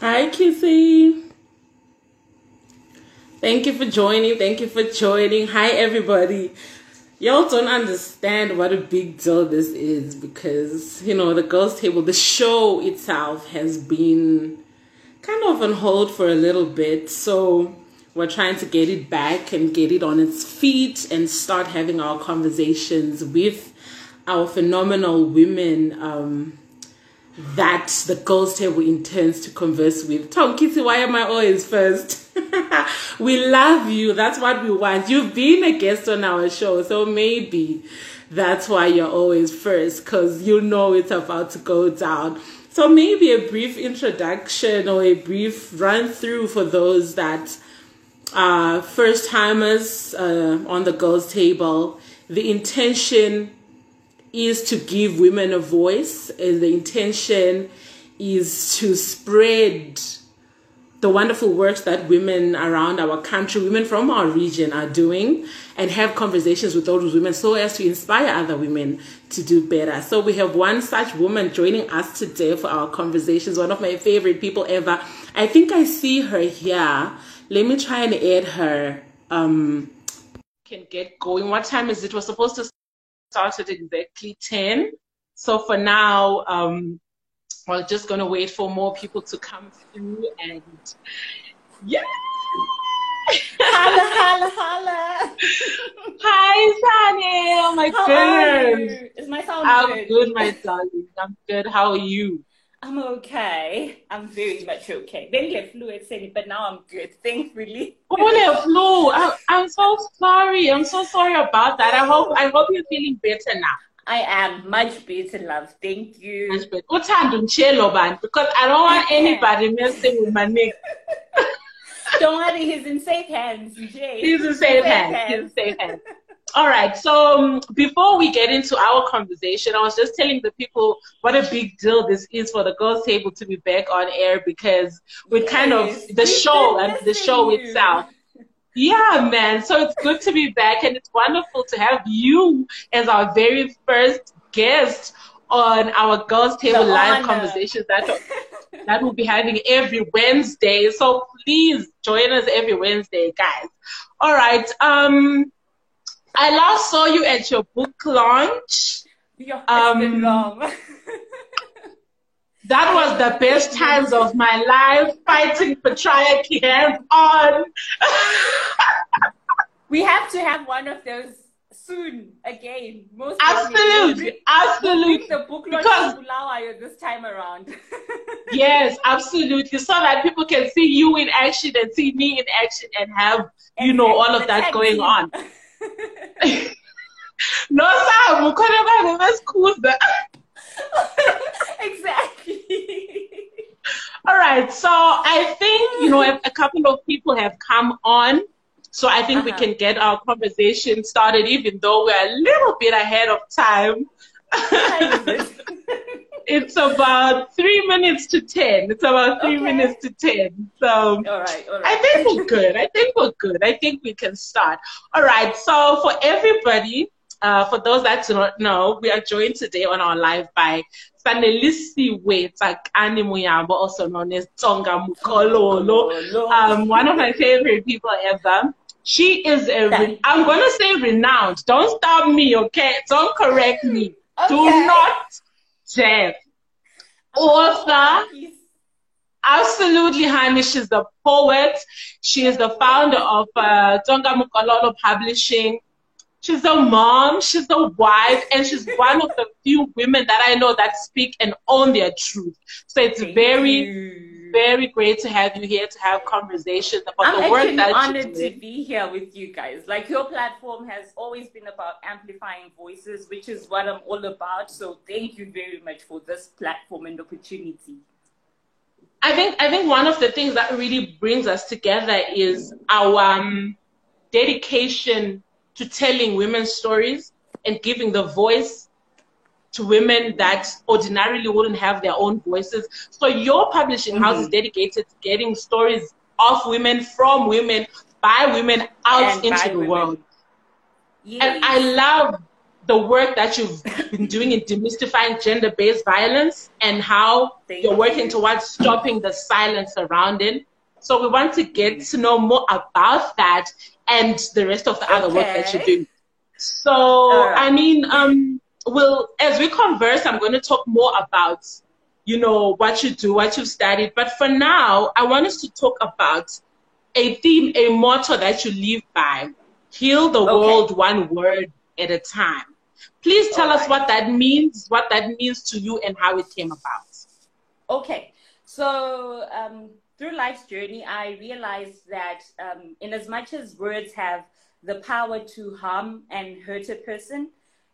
Hi, Kissy. Thank you for joining. Thank you for joining. Hi, everybody. Y'all don't understand what a big deal this is because, you know, the Girls Table, the show itself has been kind of on hold for a little bit. So we're trying to get it back and get it on its feet and start having our conversations with our phenomenal women um, that the girls table intends to converse with. Tom Kitty, why am I always first? we love you. That's what we want. You've been a guest on our show, so maybe that's why you're always first because you know it's about to go down. So maybe a brief introduction or a brief run through for those that are first timers uh, on the girls table. The intention is to give women a voice, and the intention is to spread the wonderful works that women around our country, women from our region are doing, and have conversations with those women so as to inspire other women to do better. So we have one such woman joining us today for our conversations, one of my favorite people ever. I think I see her here. Let me try and add her. Um, can get going. What time is it? We're supposed to start at exactly 10. So for now, um, we're just going to wait for more people to come through and yeah. holla, holla, holla. Hi, Sunny. Oh my How goodness. are you? Is my sound I'm good? good, my darling. I'm good. How are you? I'm okay. I'm very much okay. Then get flu Sydney, but now I'm good, thankfully. Oh, flu. I, I'm so sorry. I'm so sorry about that. I hope I hope you're feeling better now. I am much better, love. Thank you. Much better. Uthando ngitshelo bani because I don't want anybody messing with my nigga. Don't worry, he's in safe hands, Jay. He's in safe hands. He's in safe hands. All right. So um, before we get into our conversation, I was just telling the people what a big deal this is for the girls' table to be back on air because we're kind of the show and the show itself. Yeah, man. So it's good to be back, and it's wonderful to have you as our very first guest on our girls' table The live honor. conversations that that we'll be having every Wednesday. So please join us every Wednesday, guys. All right. Um, I last saw you at your book launch. Yeah, Um. That was the best times of my life, fighting patriarchy hands on. we have to have one of those soon again. Most absolutely, Bring absolutely. the book launch Because- Bulawayo this time around. Yes, absolutely. So that people can see you in action and see me in action and have, you know, all of that going team. on. No, sir, mukhona bangabasikhundla. exactly. All right. So I think, you know, a, couple of people have come on. So I think we Uh-huh. can get our conversation started, even though we're a little bit ahead of time. What time is it? it's about three minutes to 10. It's about three Okay. minutes to 10. So all right, all right. I think we're good. I think we're good. I think we can start. All right. So for everybody, uh, for those that do not know, we are joined today on our live by Sanelisiwe Tsakani Muyambo, also known as Tsonga Mukololo. Um, one of my favorite people ever. She is a, re- I'm going to say renowned. Don't stop me, okay? Don't correct me. Do not Jeff. Author, Absolutely, honey. She's the poet. She is the founder of uh, Mukololo Publishing. She's a mom. She's a wife, and she's one of the few women that I know that speak and own their truth. So it's Thank very, you. Very great to have you here to have conversations about I'm the work that honored you to be here with you guys. Like your platform has always been about amplifying voices, which is what I'm all about. So thank you very much for this platform and opportunity. I think I think one of the things that really brings us together is our um, dedication to telling women's stories and giving the voice to women that ordinarily wouldn't have their own voices. So your publishing house is dedicated to getting stories of women from women by women out And into the women. world. Yes. And I love the work that you've been doing in demystifying gender based violence and how Thank you're you. working towards stopping the silence around it. So we want to get to know more about that and the rest of the other work that you're doing. So, right. I mean, um, we'll, as we converse, I'm going to talk more about, you know, what you do, what you've studied. But for now, I want us to talk about a theme, a motto that you live by. Heal the Okay. world one word at a time. Please tell us Alright. what that means, what that means to you, and how it came about. Okay, so um, through life's journey, I realized that um, in as much as words have the power to harm and hurt a person,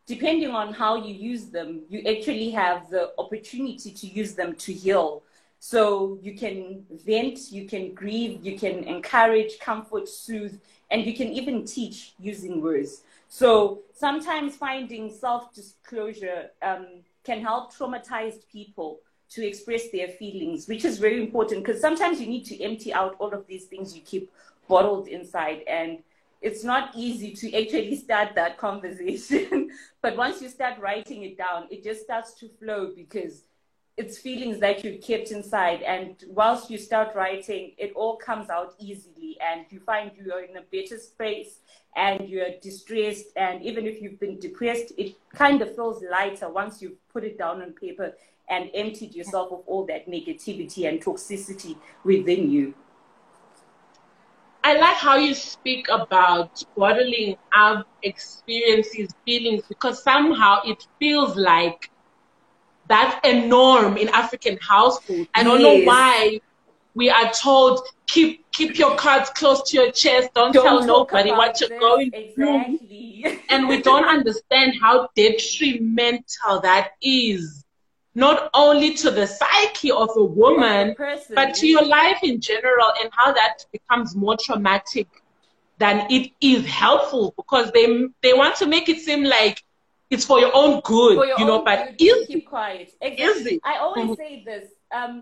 depending on how you use them, you actually have the opportunity to use them to heal. So you can vent, you can grieve, you can encourage, comfort, soothe, and you can even teach using words. So sometimes finding self disclosure um, can help traumatized people to express their feelings, which is very important because sometimes you need to empty out all of these things you keep bottled inside. And it's not easy to actually start that conversation. but once you start writing it down, it just starts to flow because it's feelings that you've kept inside. And whilst you start writing, it all comes out easily. And you find you are in a better space and you're distressed. And even if you've been depressed, it kind of feels lighter once you've put it down on paper and emptied yourself of all that negativity and toxicity within you. I like how you speak about bottling up experiences, feelings, because somehow it feels like that's a norm in African households. I don't know why we are told keep keep your cards close to your chest, don't, Don't tell nobody what you're going through. Exactly. And we don't understand how detrimental that is. Not only to the psyche of a woman, person, but to your life in general and how that becomes more traumatic than it is helpful because they they want to make it seem like it's for your own good, your you know, but good, is keep quiet. Exactly. Is it? I always Mhm. say this. Um,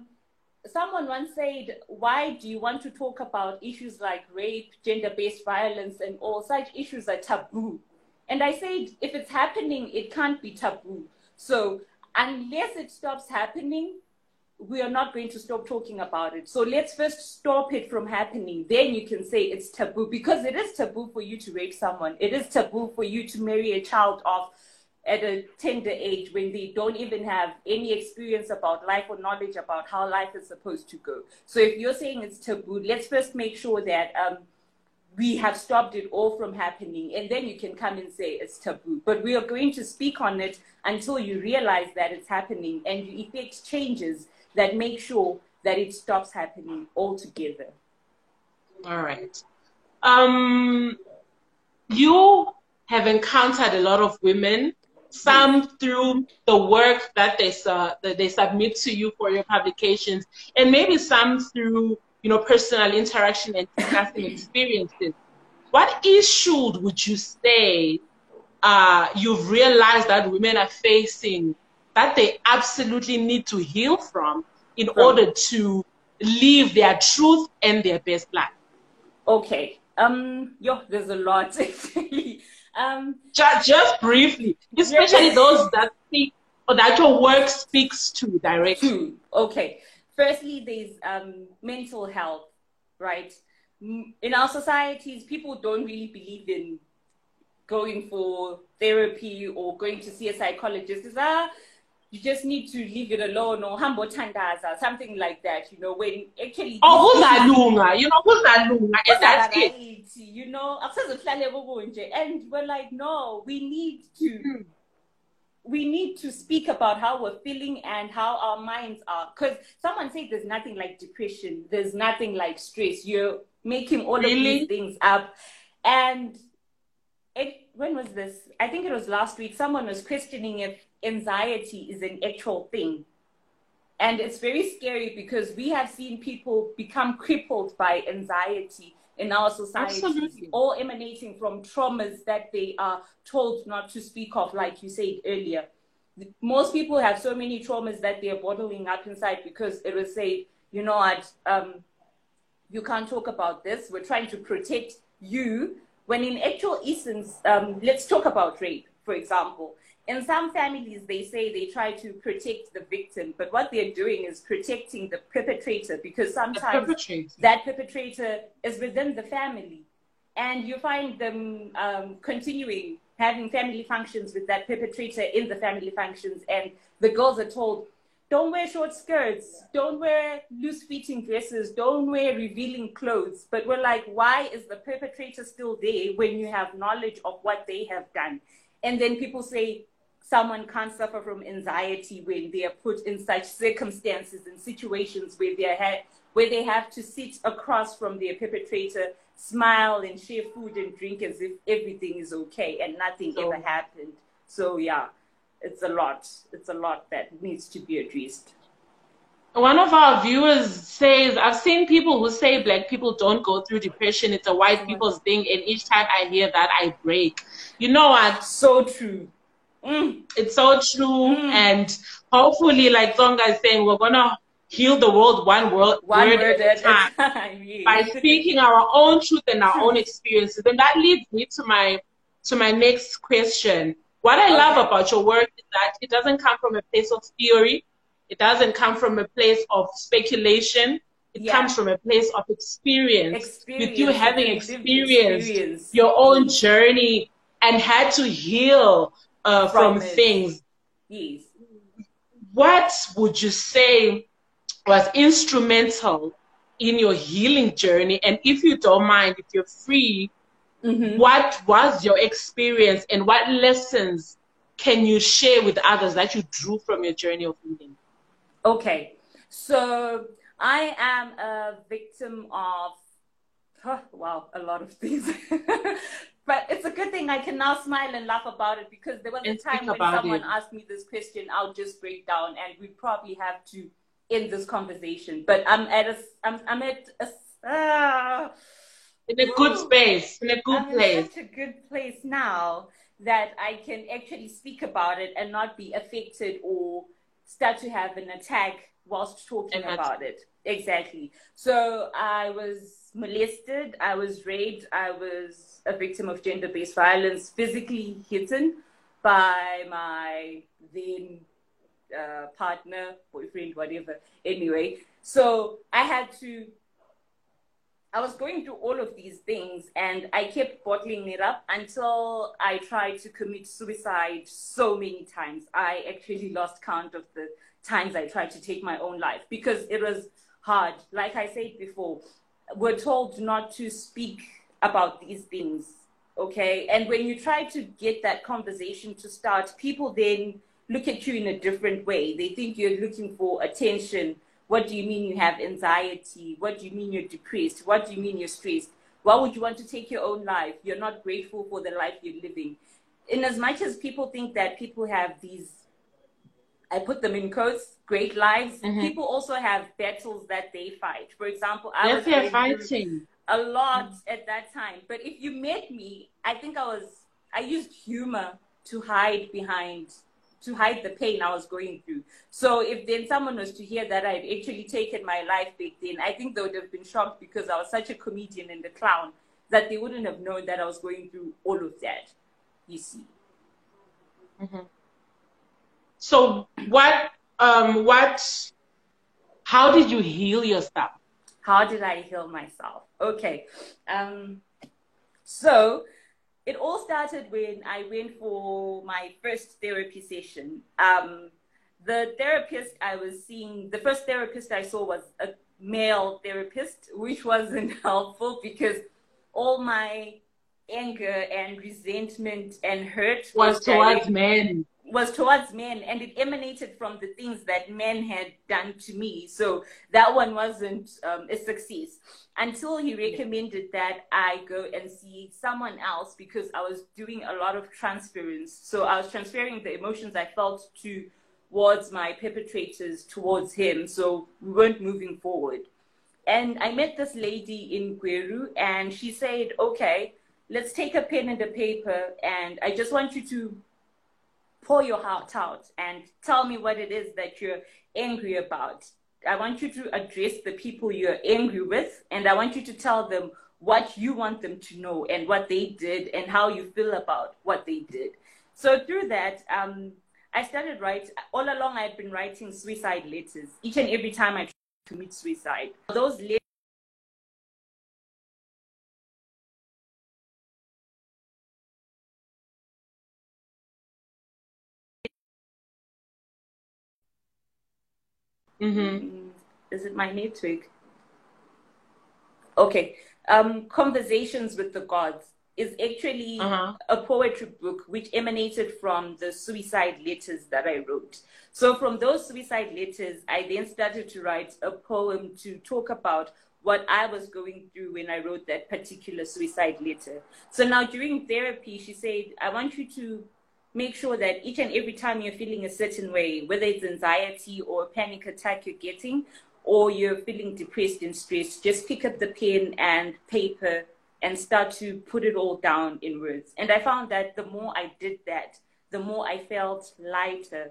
someone once said, "Why do you want to talk about issues like rape, gender-based violence, and all such issues are taboo?" And I said, if it's happening, it can't be taboo. So unless it stops happening, we are not going to stop talking about it. So let's first stop it from happening. Then you can say it's taboo because it is taboo for you to rape someone. It is taboo for you to marry a child off at a tender age when they don't even have any experience about life or knowledge about how life is supposed to go. So if you're saying it's taboo, let's first make sure that um, we have stopped it all from happening and then you can come and say it's taboo. But we are going to speak on it until you realize that it's happening and you effect changes that make sure that it stops happening altogether. All right. Um you have encountered a lot of women, some through the work that they su- that they submit to you for your publications, and maybe some through you know personal interaction and discussing experiences. What issues would you say uh, you've realized that women are facing that they absolutely need to heal from in From. order to live their truth and their best life? okay um yo there's a lot um Just, just briefly, especially Yes. those that speak or that your work speaks to directly. Two. Okay. Firstly, there's um, mental health, right? In our societies, people don't really believe in going for therapy or going to see a psychologist. It's, ah, you just need to leave it alone or hambo tandaza, something like that, you know, when actually. Oh, kuzalunga, you know, kuzalunga, and that's it. Right, you know, and we're like, no, we need to Hmm. We need to speak about how we're feeling and how our minds are. Because someone said there's nothing like depression, there's nothing like stress. You're making all of these things up. And it, when was this? I think it was last week. Someone was questioning if anxiety is an actual thing. And it's very scary because we have seen people become crippled by anxiety in our society, Absolutely. all emanating from traumas that they are told not to speak of, like you said earlier. Most people have so many traumas that they're bottling up inside because it was said, you know what, um, you can't talk about this. We're trying to protect you. When in actual essence, um, let's talk about rape. for example. In some families, they say they try to protect the victim, but what they're doing is protecting the perpetrator because sometimes perpetrator. that perpetrator is within the family. And you find them um, continuing having family functions with that perpetrator in the family functions, and the girls are told, don't wear short skirts, don't wear loose fitting dresses, don't wear revealing clothes. But we're like, why is the perpetrator still there when you have knowledge of what they have done? And then people say someone can't suffer from anxiety when they are put in such circumstances and situations where they have where they have to sit across from their perpetrator, smile and share food and drink as if everything is okay and nothing so, ever happened. So yeah it's a lot. It's a lot that needs to be addressed. One of our viewers says, I've seen people who say black people don't go through depression. It's a white people's thing. And each time I hear that, I break. You know what? So true. Mm. It's so true. Mm. And hopefully, like Tsonga is saying, we're going to heal the world one, world, one word, word at a time, by speaking our own truth and our own experiences. And that leads me to my to my next question. What I okay. love about your work is that it doesn't come from a place of theory. It doesn't come from a place of speculation. It yeah. comes from a place of experience. experience with you having experienced experience. your own journey and had to heal uh, from, from things. Yes. What would you say was instrumental in your healing journey? And if you don't mind, if you're free, Mm-hmm. What was your experience and what lessons can you share with others that you drew from your journey of healing? Okay. So I am a victim of, oh, wow, a lot of things. but it's a good thing I can now smile and laugh about it because there was and a time when someone it. asked me this question, I'll just break down and we probably have to end this conversation. But I'm at a, I'm, I'm at a, uh, in a good space, in a good I'm place. in such a good place now that I can actually speak about it and not be affected or start to have an attack whilst talking about it. Exactly. So I was molested, I was raped, I was a victim of gender based violence, physically hidden by my then uh, partner, boyfriend, whatever. Anyway, so I had to I was going through all of these things and I kept bottling it up until I tried to commit suicide so many times. I actually lost count of the times I tried to take my own life because it was hard. Like I said before, we're told not to speak about these things, okay? And when you try to get that conversation to start, people then look at you in a different way. They think you're looking for attention what do you mean you have anxiety? What do you mean you're depressed? What do you mean you're stressed? Why would you want to take your own life? You're not grateful for the life you're living. In as much as people think that people have these, I put them in quotes, great lives, mm-hmm. people also have battles that they fight. For example, I yes, was fighting a lot mm-hmm. at that time. But if you met me, I think I was, I used humor to hide behind to hide the pain I was going through. So if then someone was to hear that I'd actually taken my life back then, I think they would have been shocked because I was such a comedian and a clown that they wouldn't have known that I was going through all of that. You see. Mm-hmm. So what? Um, what? How did you heal yourself? How did I heal myself? Okay. Um, so it all started when I went for my first therapy session. Um, the therapist I was seeing, the first therapist I saw was a male therapist, which wasn't helpful because all my anger and resentment and hurt was, was towards men was towards men and it emanated from the things that men had done to me. So that one wasn't um, a success until he recommended that I go and see someone else because I was doing a lot of transference. So I was transferring the emotions I felt to towards my perpetrators towards him. So we weren't moving forward. And I met this lady in Gweru and she said, okay, let's take a pen and a paper and I just want you to pour your heart out and tell me what it is that you're angry about. I want you to address the people you're angry with, and I want you to tell them what you want them to know and what they did and how you feel about what they did. So through that, um, I started writing. All along, I'd been writing suicide letters. Each and every time I tried to commit suicide, those letters. Mm-hmm. Is it my network? Okay. Um, Conversations with the Gods is actually Uh-huh. a poetry book which emanated from the suicide letters that I wrote. So from those suicide letters, I then started to write a poem to talk about what I was going through when I wrote that particular suicide letter. So now during therapy, she said, I want you to make sure that each and every time you're feeling a certain way, whether it's anxiety or a panic attack you're getting, or you're feeling depressed and stressed, just pick up the pen and paper and start to put it all down in words. And I found that the more I did that, the more I felt lighter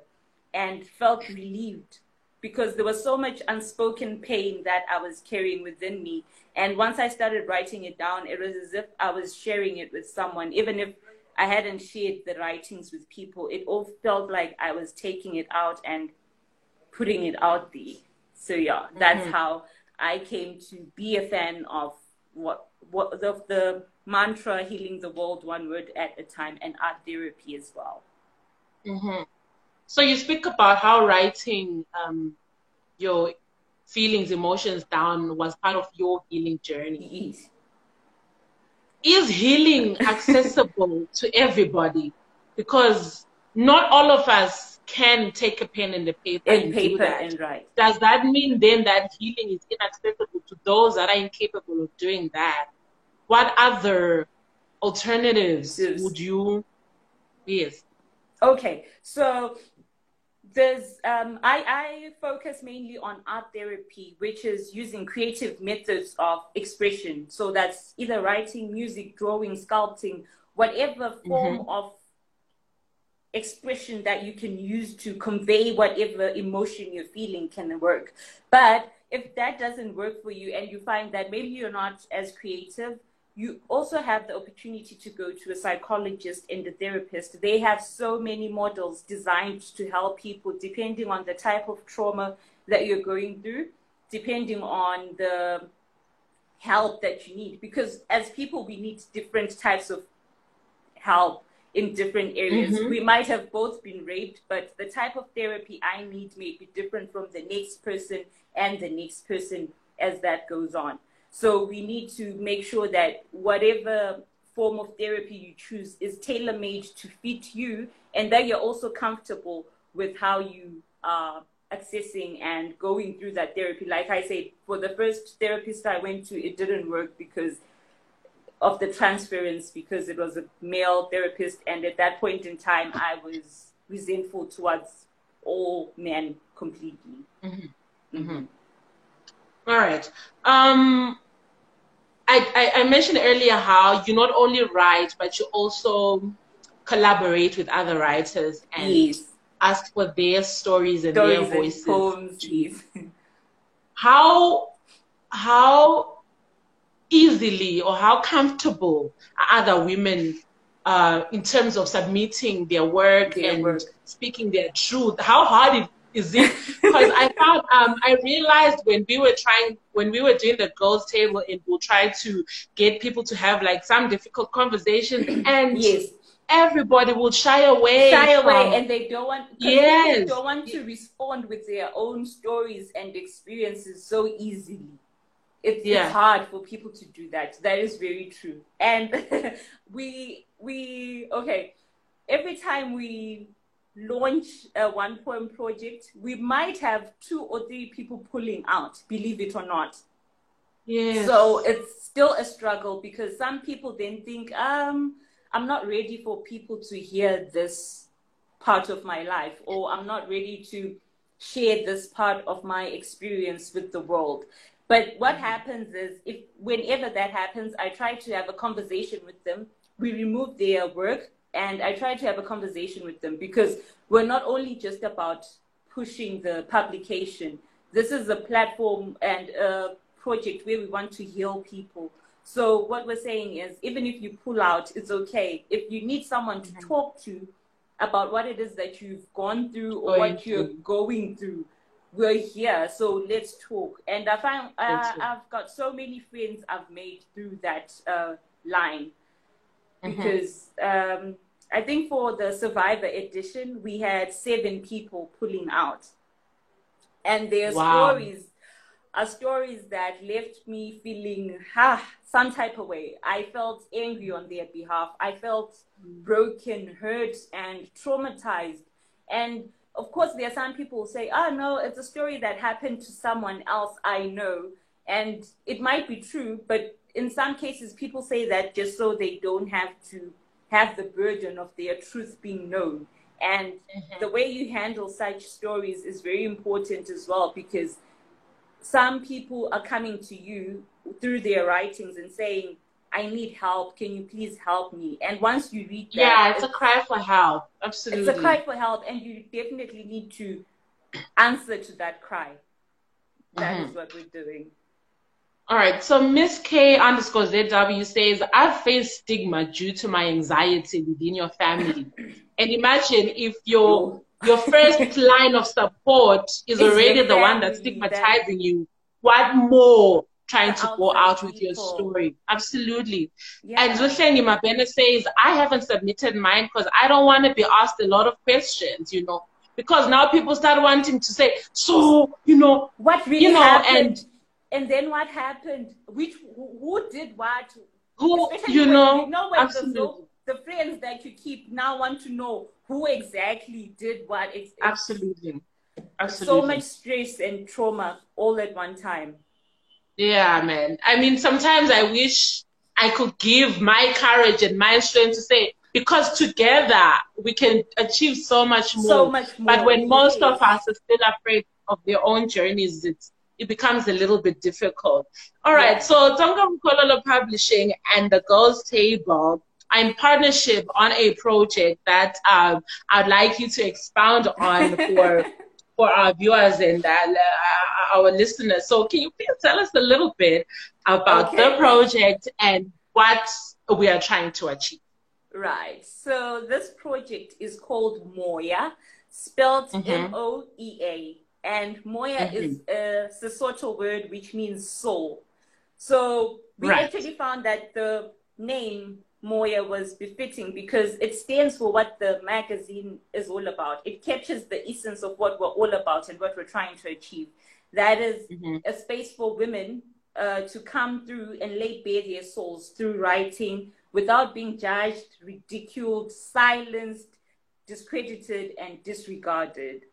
and felt relieved because there was so much unspoken pain that I was carrying within me. And once I started writing it down, it was as if I was sharing it with someone, even if I hadn't shared the writings with people. It all felt like I was taking it out and putting it out there. So yeah, that's Mhm. how I came to be a fan of what what the, the mantra healing the world one word at a time and art therapy as well. Mm-hmm. So you speak about how writing um, your feelings, emotions down was part of your healing journey. Yes. Is healing accessible to everybody? Because not all of us can take a pen and a paper and, And do paper that. and write. Does that mean then that healing is inaccessible to those that are incapable of doing that? What other alternatives Yes. would you? Yes. Okay, so there's um, I, I focus mainly on art therapy, which is using creative methods of expression. So that's either writing, music, drawing, sculpting, whatever form of expression that you can use to convey whatever emotion you're feeling can work. But if that doesn't work for you and you find that maybe you're not as creative, you also have the opportunity to go to a psychologist and a therapist. They have so many models designed to help people depending on the type of trauma that you're going through, depending on the help that you need. Because as people, we need different types of help in different areas. Mhm. We might have both been raped, but the type of therapy I need may be different from the next person and the next person as that goes on. So we need to make sure that whatever form of therapy you choose is tailor made to fit you and that you're also comfortable with how you are accessing and going through that therapy. Like I said, for the first therapist I went to, it didn't work because of the transference because it was a male therapist and at that point in time I was resentful towards all men completely. Mhm. All right. Um, I, I, I mentioned earlier how you not only write, but you also collaborate with other writers and Yes. ask for their stories and Stories their and voices. poems, yes. How how easily or how comfortable are other women uh, in terms of submitting their work Their and work. speaking their truth? How hard it, is it? Because I found um, I realized when we were trying when we were doing the girls table and we try to get people to have like some difficult conversations and yes. everybody would shy away Shy from- away and they don't want 'cause they Yes. don't want to respond with their own stories and experiences so easily. It's, Yeah. it's hard for people to do that. That is very true. And we we okay. Every time we launch a one poem project, we might have two or three people pulling out, believe it or not. Yes. So it's still a struggle because some people then think, um, I'm not ready for people to hear this part of my life, or I'm not ready to share this part of my experience with the world. But what happens is, if whenever that happens, I try to have a conversation with them. We remove their work, and I try to have a conversation with them because we're not only just about pushing the publication. This is a platform and a project where we want to heal people. So what we're saying is, even if you pull out, it's okay. If you need someone to talk to, about what it is that you've gone through or going what you're going through. We're here, so let's talk. And I find uh, I've got so many friends I've made through that uh, line mm-hmm. because um, I think for the Survivor edition, we had seven people pulling out. And their wow. stories are stories that left me feeling ah, some type of way. I felt angry on their behalf. I felt broken, hurt, and traumatized. And of course, there are some people who say, oh, no, it's a story that happened to someone else I know. And it might be true, but in some cases, people say that just so they don't have to have the burden of their truth being known. And mm-hmm. the way you handle such stories is very important as well because some people are coming to you through their writings and saying, I need help. Can you please help me? And once you read that, yeah, it's, it's a cry for help. Absolutely, it's a cry for help, and you definitely need to answer to that cry. That mm-hmm. is what we're doing. All right. So Miss K underscore ZW says, I've faced stigma due to my anxiety within your family. and imagine if your your first line of support is already the one that's stigmatizing you. What more trying to go out with your story? Absolutely. Yeah. And Zuhleni Mabene says, I haven't submitted mine because I don't want to be asked a lot of questions, you know. Because now people start wanting to say, so, you know, what really you know, happened? And, and then what happened? Which who did what? Who you know? You know when absolutely. The, the friends that you keep now want to know who exactly did what. Absolutely. Absolutely. So much stress and trauma all at one time. Yeah, man. I mean, sometimes I wish I could give my courage and my strength to say, because together we can achieve so much more. So much more. But when most of us are still afraid of their own journeys, it's it becomes a little bit difficult. All right, yeah. so Tsonga Mukololo Publishing and the Girls Table are in partnership on a project that um, I'd like you to expound on for for our viewers and uh, our listeners. So can you please tell us a little bit about okay. the project and what we are trying to achieve? Right. So this project is called Moya, spelled mm-hmm. M-O-E-A and Moya mm-hmm. is a Sesotho word which means soul. So we right. actually found that the name Moya was befitting because it stands for what the magazine is all about. It captures the essence of what we're all about and what we're trying to achieve. That is mm-hmm. a space for women uh, to come through and lay bare their souls through writing without being judged, ridiculed, silenced, discredited, and disregarded.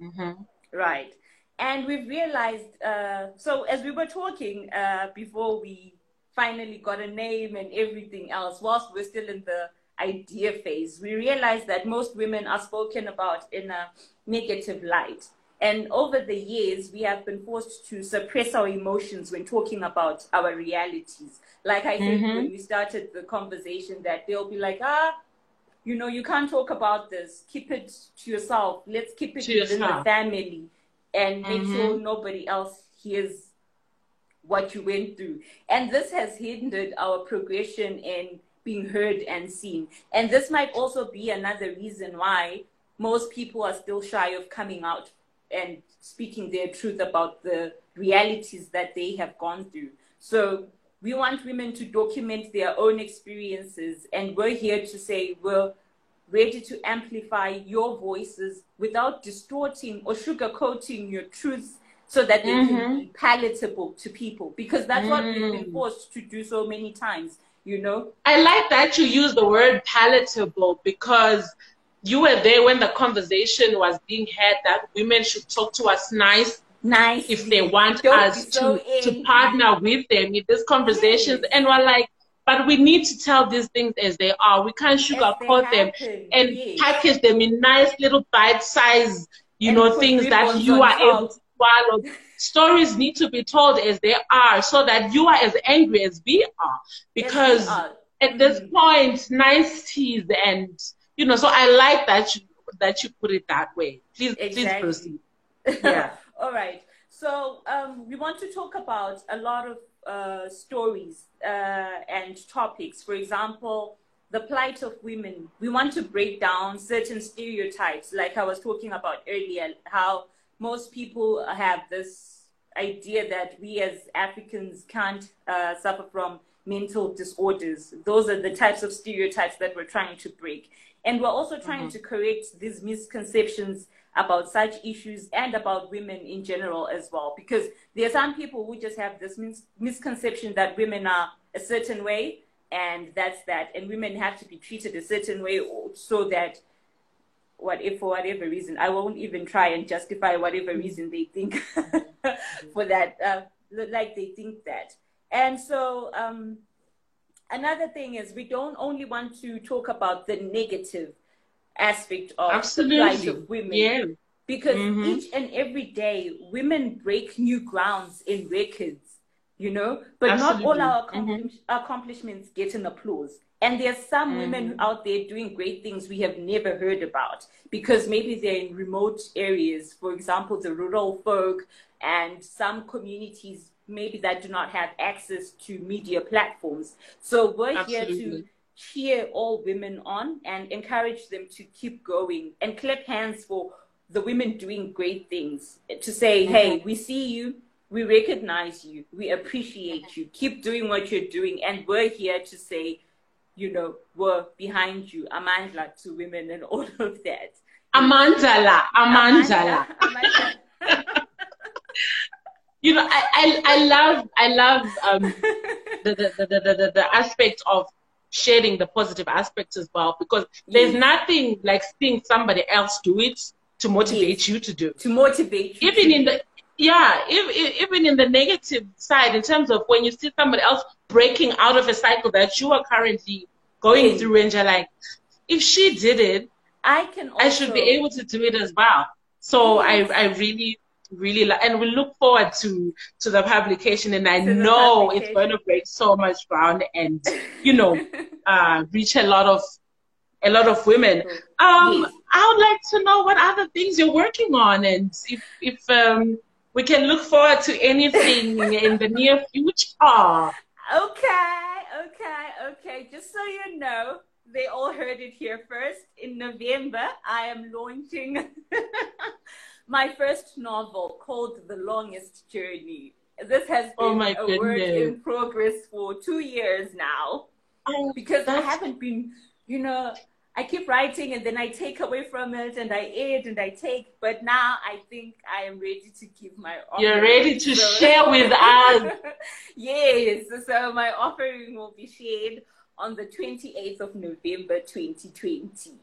Mm-hmm. Right. And we've realized, uh, so as we were talking uh, before we finally got a name and everything else, whilst we're still in the idea phase, we realized that most women are spoken about in a negative light. And over the years, we have been forced to suppress our emotions when talking about our realities. Like I said mm-hmm. when we started the conversation, that they'll be like, ah, you know, you can't talk about this. Keep it to yourself. Let's keep it within the family and make mm-hmm. sure nobody else hears what you went through. And this has hindered our progression in being heard and seen. And this might also be another reason why most people are still shy of coming out and speaking their truth about the realities that they have gone through. So we want women to document their own experiences, and we're here to say we're ready to amplify your voices without distorting or sugarcoating your truths so that they mm-hmm. can be palatable to people because that's mm. what we've been mm. forced to do so many times you know i like that you use the word palatable because you were there when the conversation was being had that women should talk to us nice nice if they want Don't us so to, to partner with them in these conversations yes. and we're like but we need to tell these things as they are we can't sugarcoat them and yes. package them in nice little bite size you and know things that you are able to swallow stories need to be told as they are so that you are as angry as we are because we are. at this mm-hmm. point niceties and you know so i like that you that you put it that way please exactly. please proceed yeah all right so um, we want to talk about a lot of uh, stories uh, and topics. For example, the plight of women. We want to break down certain stereotypes, like I was talking about earlier, how most people have this idea that we as Africans can't uh, suffer from mental disorders. Those are the types of stereotypes that we're trying to break. And we're also trying mm-hmm. to correct these misconceptions about such issues and about women in general as well. Because there are some people who just have this mis- misconception that women are a certain way and that's that. And women have to be treated a certain way so that what if for whatever reason, I won't even try and justify whatever reason they think for that, uh, like they think that. And so um, another thing is we don't only want to talk about the negative aspect of Absolutely. of women. Yeah. Because mm-hmm. each and every day, women break new grounds in records you know, but Absolutely. not all our mm-hmm. accomplishments get an applause. And there's some mm. women out there doing great things we have never heard about because maybe they're in remote areas, for example, the rural folk and some communities maybe that do not have access to media platforms. So we're Absolutely. here to cheer all women on and encourage them to keep going and clap hands for the women doing great things to say, mm-hmm. hey, we see you, we recognize you, we appreciate you, keep doing what you're doing, and we're here to say, you know, we're behind you, Amandla to women and all of that. Amandala, Amandala. you know, I, I, I love, I love um, the, the, the, the, the aspect of sharing the positive aspects as well, because there's yes. nothing like seeing somebody else do it to motivate yes. you to do. To motivate you. Even in the yeah, if, even in the negative side, in terms of when you see somebody else breaking out of a cycle that you are currently going mm. through, and you're like, if she did it, I can. Also... I should be able to do it as well. So yes. I, I really, really, like, and we look forward to to the publication, and I know it's going to break so much ground, and you know, uh, reach a lot of a lot of women. Um, yes. I would like to know what other things you're working on, and if if um we can look forward to anything in the near future. Okay, okay, okay. Just so you know, they all heard it here first. In November, I am launching my first novel called The Longest Journey. This has oh been oh a goodness. work in progress for two years now. Oh, because I haven't been, you know, I keep writing and then I take away from it and I add and I take. But now I think I am ready to give my offering. You're ready to so, share with us. yes. So my offering will be shared on the 28th of November 2020.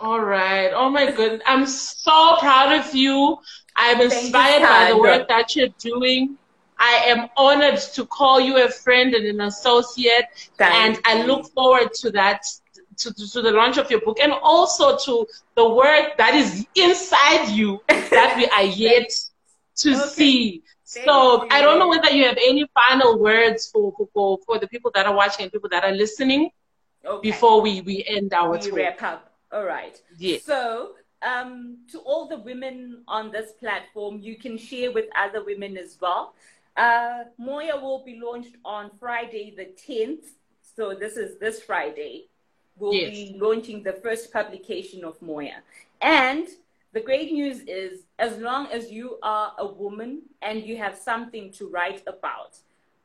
All right. Oh my goodness. I'm so proud of you. I'm inspired you, by the work that you're doing. I am honored to call you a friend and an associate. Thank and. I look forward to that to, to, the launch of your book and also to the work that is inside you that we are yet to okay. see. Thank so you. I don't know whether you have any final words for, for, for the people that are watching and people that are listening okay. before we, we end our we talk. All right. Yes. So um, to all the women on this platform, you can share with other women as well. Uh, Moya will be launched on Friday the 10th. So this is this Friday We'll yes. be launching the first publication of Moya. And the great news is, as long as you are a woman and you have something to write about,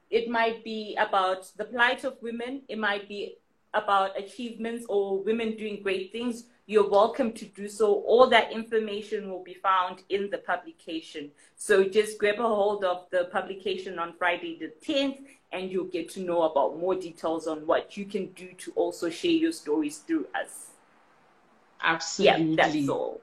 it might be about the plight of women, it might be about achievements or women doing great things, you're welcome to do so. All that information will be found in the publication. So just grab a hold of the publication on Friday the 10th and you'll get to know about more details on what you can do to also share your stories through us. Absolutely. Yeah, that's all.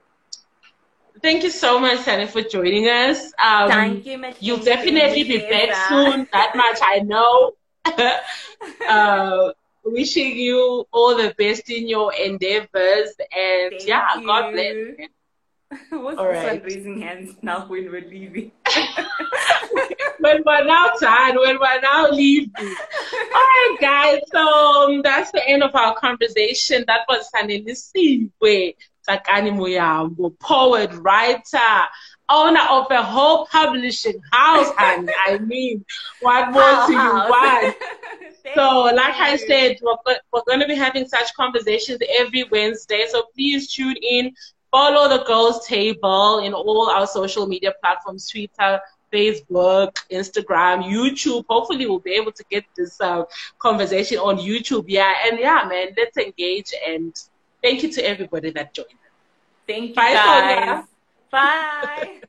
Thank you so much, Sally, for joining us. Um, Thank you, You'll definitely be back soon. That much I know. uh, wishing you all the best in your endeavors, and Thank yeah, you. God bless. What's all right. raising hands now when we're leaving? when we're now tired, when we're now leaving. All right, guys. So um, that's the end of our conversation. That was Sanelisiwe Tsakani Muyambo, poet, writer, owner of a whole publishing house, and I mean, what more do you want? so, like I said, we're, we're going to be having such conversations every Wednesday. So please tune in, follow the Girls Table in all our social media platforms, Twitter, Facebook, Instagram, YouTube. Hopefully, we'll be able to get this uh, conversation on YouTube. Yeah, and yeah, man, let's engage. And thank you to everybody that joined. Us. Thank you, Bye, guys. Bye.